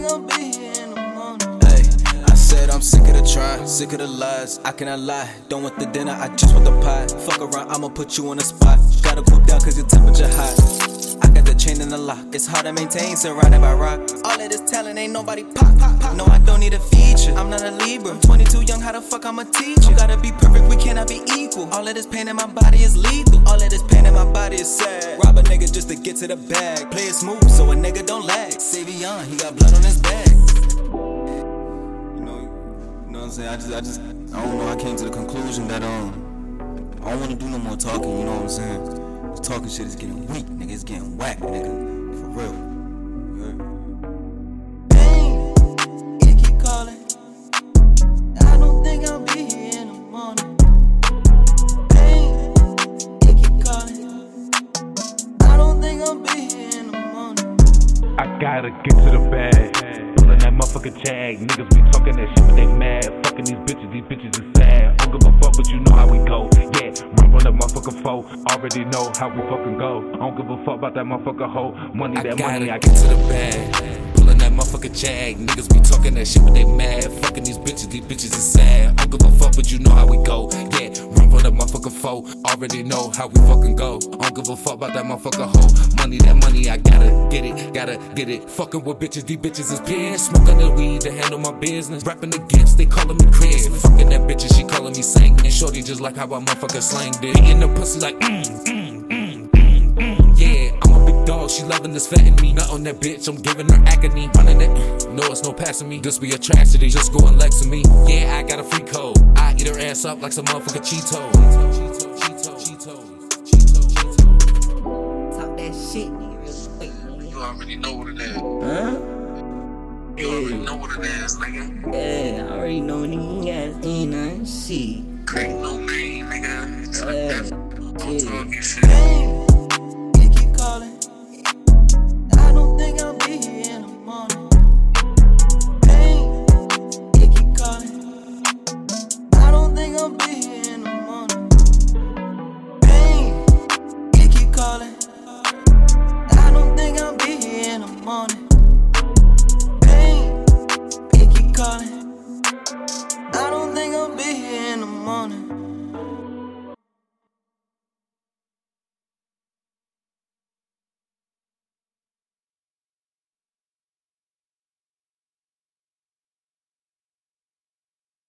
be here in the morning. Hey, I said I'm sick of the try, sick of the lies. I cannot lie. Don't want the dinner, I just want the pie. Fuck around, I'ma put you on the spot. Gotta cool down cause your temperature high. Chain and the lock, it's hard to maintain, surrounded by rock. All of this talent ain't nobody pop, pop, pop. No, I don't need a feature, I'm not a Libra. I'm 22 young, how the fuck I'm a teacher? You gotta be perfect, we cannot be equal. All of this pain in my body is lethal. All of this pain in my body is sad. Rob a nigga just to get to the bag. Play it smooth so a nigga don't lag. Savion, he got blood on his bag. You know, you know what I'm saying? I just, I just, I don't know. I came to the conclusion that um, I don't want to do no more talking. You know what I'm saying? This talking shit is getting weak, nigga. It's getting whack, nigga. For real. You heard? Dang, it keep calling. I don't think I'll be here in the morning. Dang, it keep calling. I don't think I'll be here in the morning. I gotta get to the bag. Pulling that motherfucking jag. Niggas be talking that shit, but they mad. Fucking these bitches, these bitches is sad. Don't give a fuck, but you know how we go. Yeah, run from that motherfucking foe. Already know how we fucking go. I don't give a fuck about that motherfucking hoe. Money, I that gotta money, I get to the bag. Pulling that motherfucking jag. Niggas be talking that shit, but they mad. Fucking these bitches, these bitches is sad. I don't give a fuck, but you know how we go. Yeah, run from that motherfucking foe. Already know how we fucking go. I don't give a fuck about that motherfucker hoe. Money, that money, I gotta get it, gotta get it. Fucking with bitches, these bitches is pissed. Smoking the weed to handle my business. Rapping against, they calling me Chris. Fucking that bitch, and she calling me Saint. And shorty just like how I motherfucking slang did. Eating the pussy like, mm, mm, dog, she loving this fat in me. Not on that bitch, I'm giving her agony. Running it, no, it's no passing me. This be a tragedy, just go and Lex me. Yeah, I got a free code. I eat her ass up like some motherfucking Cheeto. Cheeto, Cheeto, Cheeto, Cheeto, Cheeto. Talk that shit, nigga, real. You already know what it is. Huh? You already know what it is, nigga. Yeah, I already know nigga you ain't nothing shit. Ain't no name, nigga. It's Yeah. like that. Don't Yeah. talk your shit.